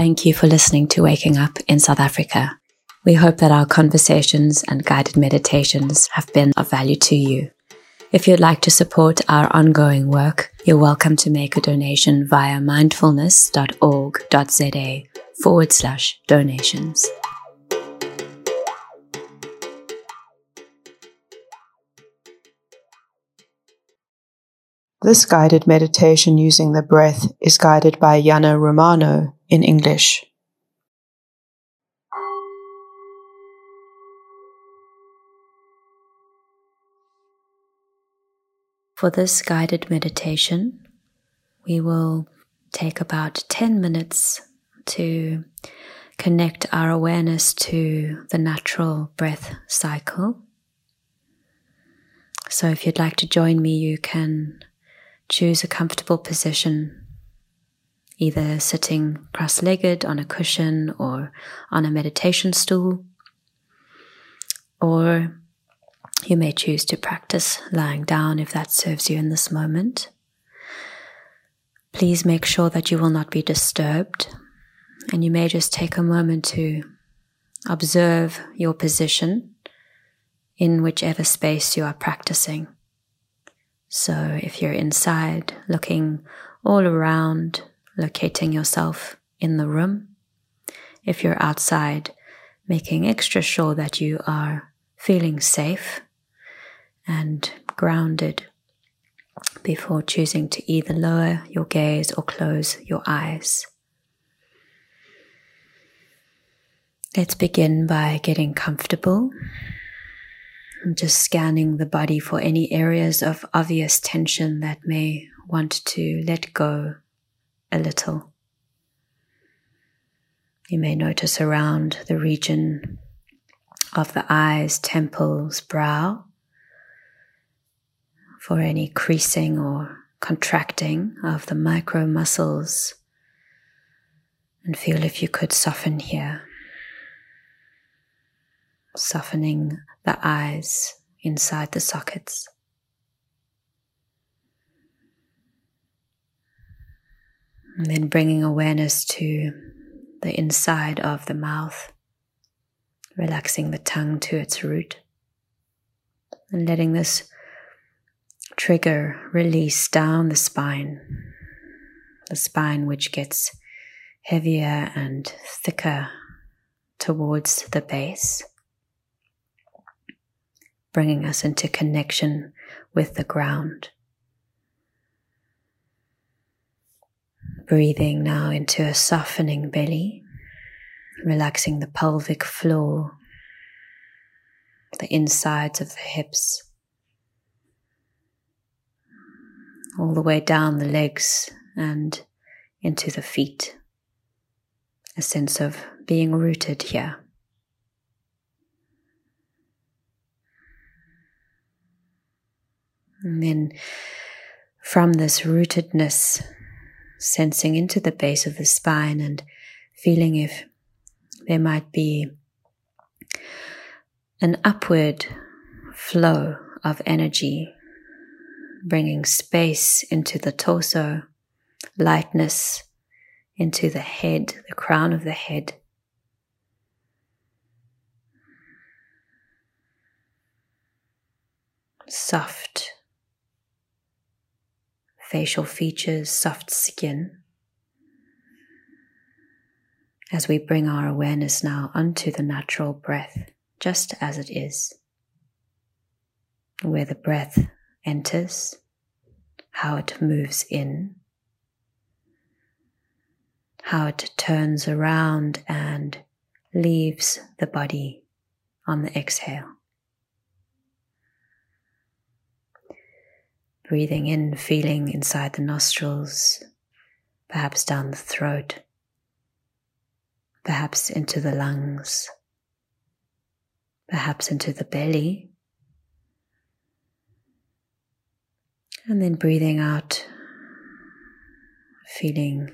thank you for listening to Waking Up in South Africa. We hope that our conversations and guided meditations have been of value to you. If you'd like to support our ongoing work, you're welcome to make a donation via mindfulness.org.za forward slash donations. This guided meditation using the breath is guided by Yana Romano in English. For this guided meditation, we will take about 10 minutes to connect our awareness to the natural breath cycle. So, if you'd like to join me, you can choose a comfortable position, either sitting cross legged on a cushion or on a meditation stool, or you may choose to practice lying down if that serves you in this moment. Please make sure that you will not be disturbed, and you may just take a moment to observe your position in whichever space you are practicing. So, if you're inside, looking all around, locating yourself in the room. If you're outside, making extra sure that you are feeling safe and grounded before choosing to either lower your gaze or close your eyes. Let's begin by getting comfortable. I'm just scanning the body for any areas of obvious tension that may want to let go a little. You may notice around the region of the eyes, temples, brow for any creasing or contracting of the micro muscles. And feel if you could soften here, softening the eyes inside the sockets. And then bringing awareness to the inside of the mouth, relaxing the tongue to its root, and letting this trigger release down the spine, the spine which gets heavier and thicker towards the base, bringing us into connection with the ground. Breathing now into a softening belly, relaxing the pelvic floor, the insides of the hips all the way down the legs and into the feet. A sense of being rooted here. And then from this rootedness, sensing into the base of the spine and feeling if there might be an upward flow of energy bringing space into the torso, lightness into the head, the crown of the head. Soft facial features, soft skin. As we bring our awareness now onto the natural breath, just as it is, where the breath enters, how it moves in, how it turns around and leaves the body on the exhale. Breathing in, feeling inside the nostrils, perhaps down the throat, perhaps into the lungs, perhaps into the belly And then breathing out, feeling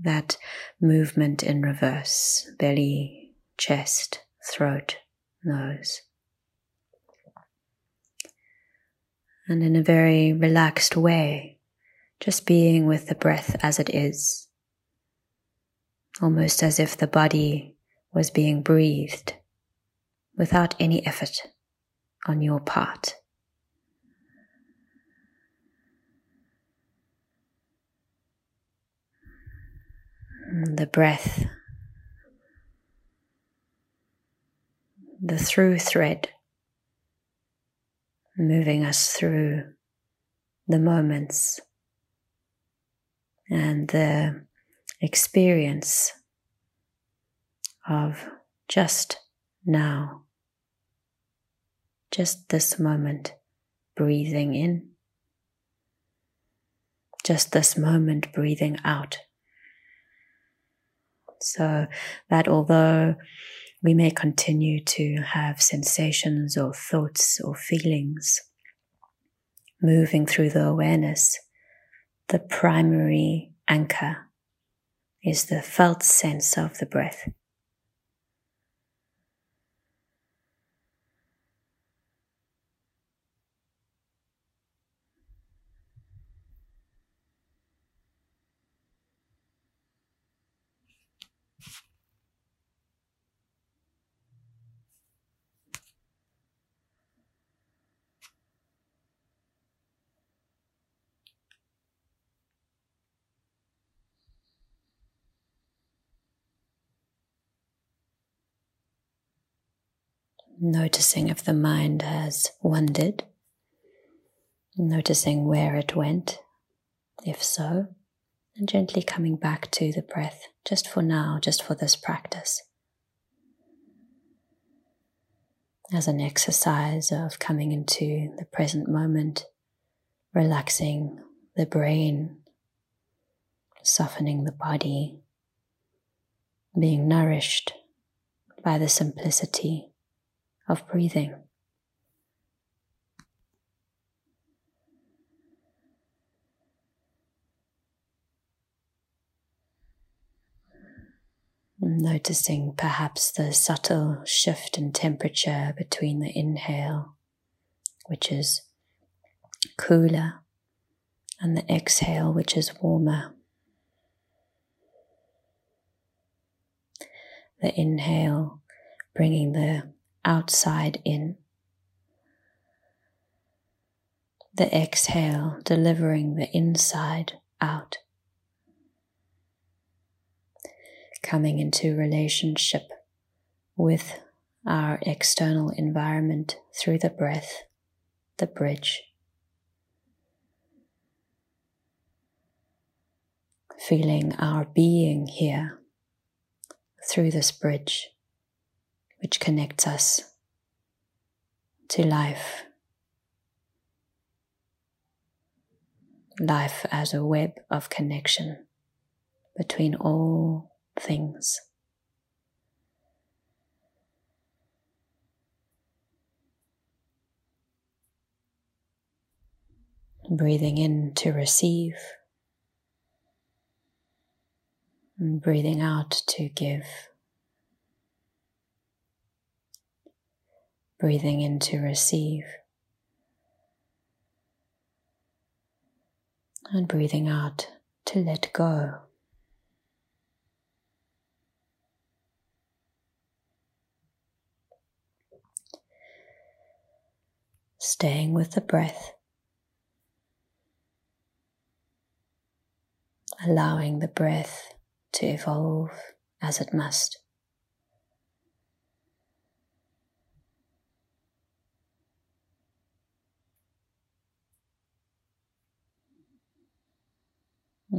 that movement in reverse belly, chest, throat, nose. And in a very relaxed way, just being with the breath as it is, almost as if the body was being breathed without any effort on your part. The breath, the through thread, moving us through the moments and the experience of just now, just this moment, breathing in, just this moment, breathing out. So that although we may continue to have sensations or thoughts or feelings moving through the awareness, the primary anchor is the felt sense of the breath. Noticing if the mind has wandered, noticing where it went, if so, and gently coming back to the breath just for now, just for this practice. As an exercise of coming into the present moment, relaxing the brain, softening the body, being nourished by the simplicity of breathing. Noticing perhaps the subtle shift in temperature between the inhale, which is cooler, and the exhale, which is warmer. The inhale bringing the outside in. The exhale delivering the inside out. Coming into relationship with our external environment through the breath, the bridge. Feeling our being here through this bridge which connects us to life. Life as a web of connection between all things. Breathing in to receive, and breathing out to give. Breathing in to receive, and breathing out to let go. Staying with the breath, allowing the breath to evolve as it must.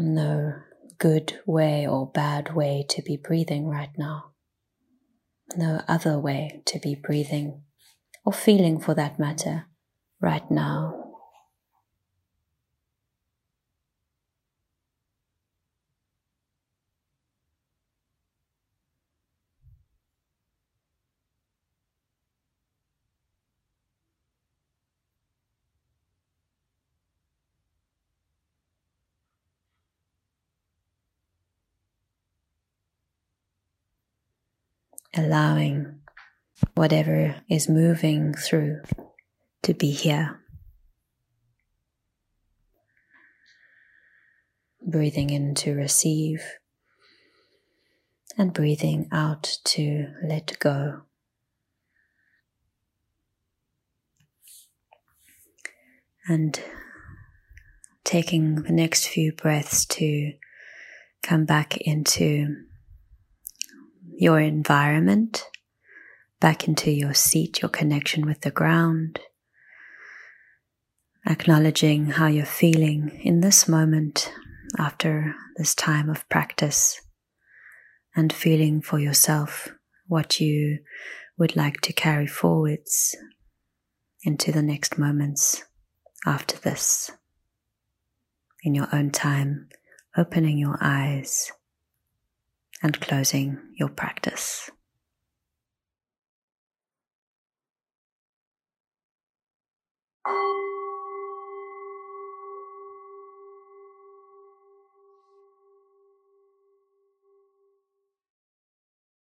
No good way or bad way to be breathing right now. No other way to be breathing or feeling for that matter right now. Allowing whatever is moving through to be here. Breathing in to receive, and breathing out to let go. And taking the next few breaths to come back into your environment, back into your seat, your connection with the ground, acknowledging how you're feeling in this moment after this time of practice, and feeling for yourself what you would like to carry forwards into the next moments after this. In your own time, opening your eyes and closing your practice.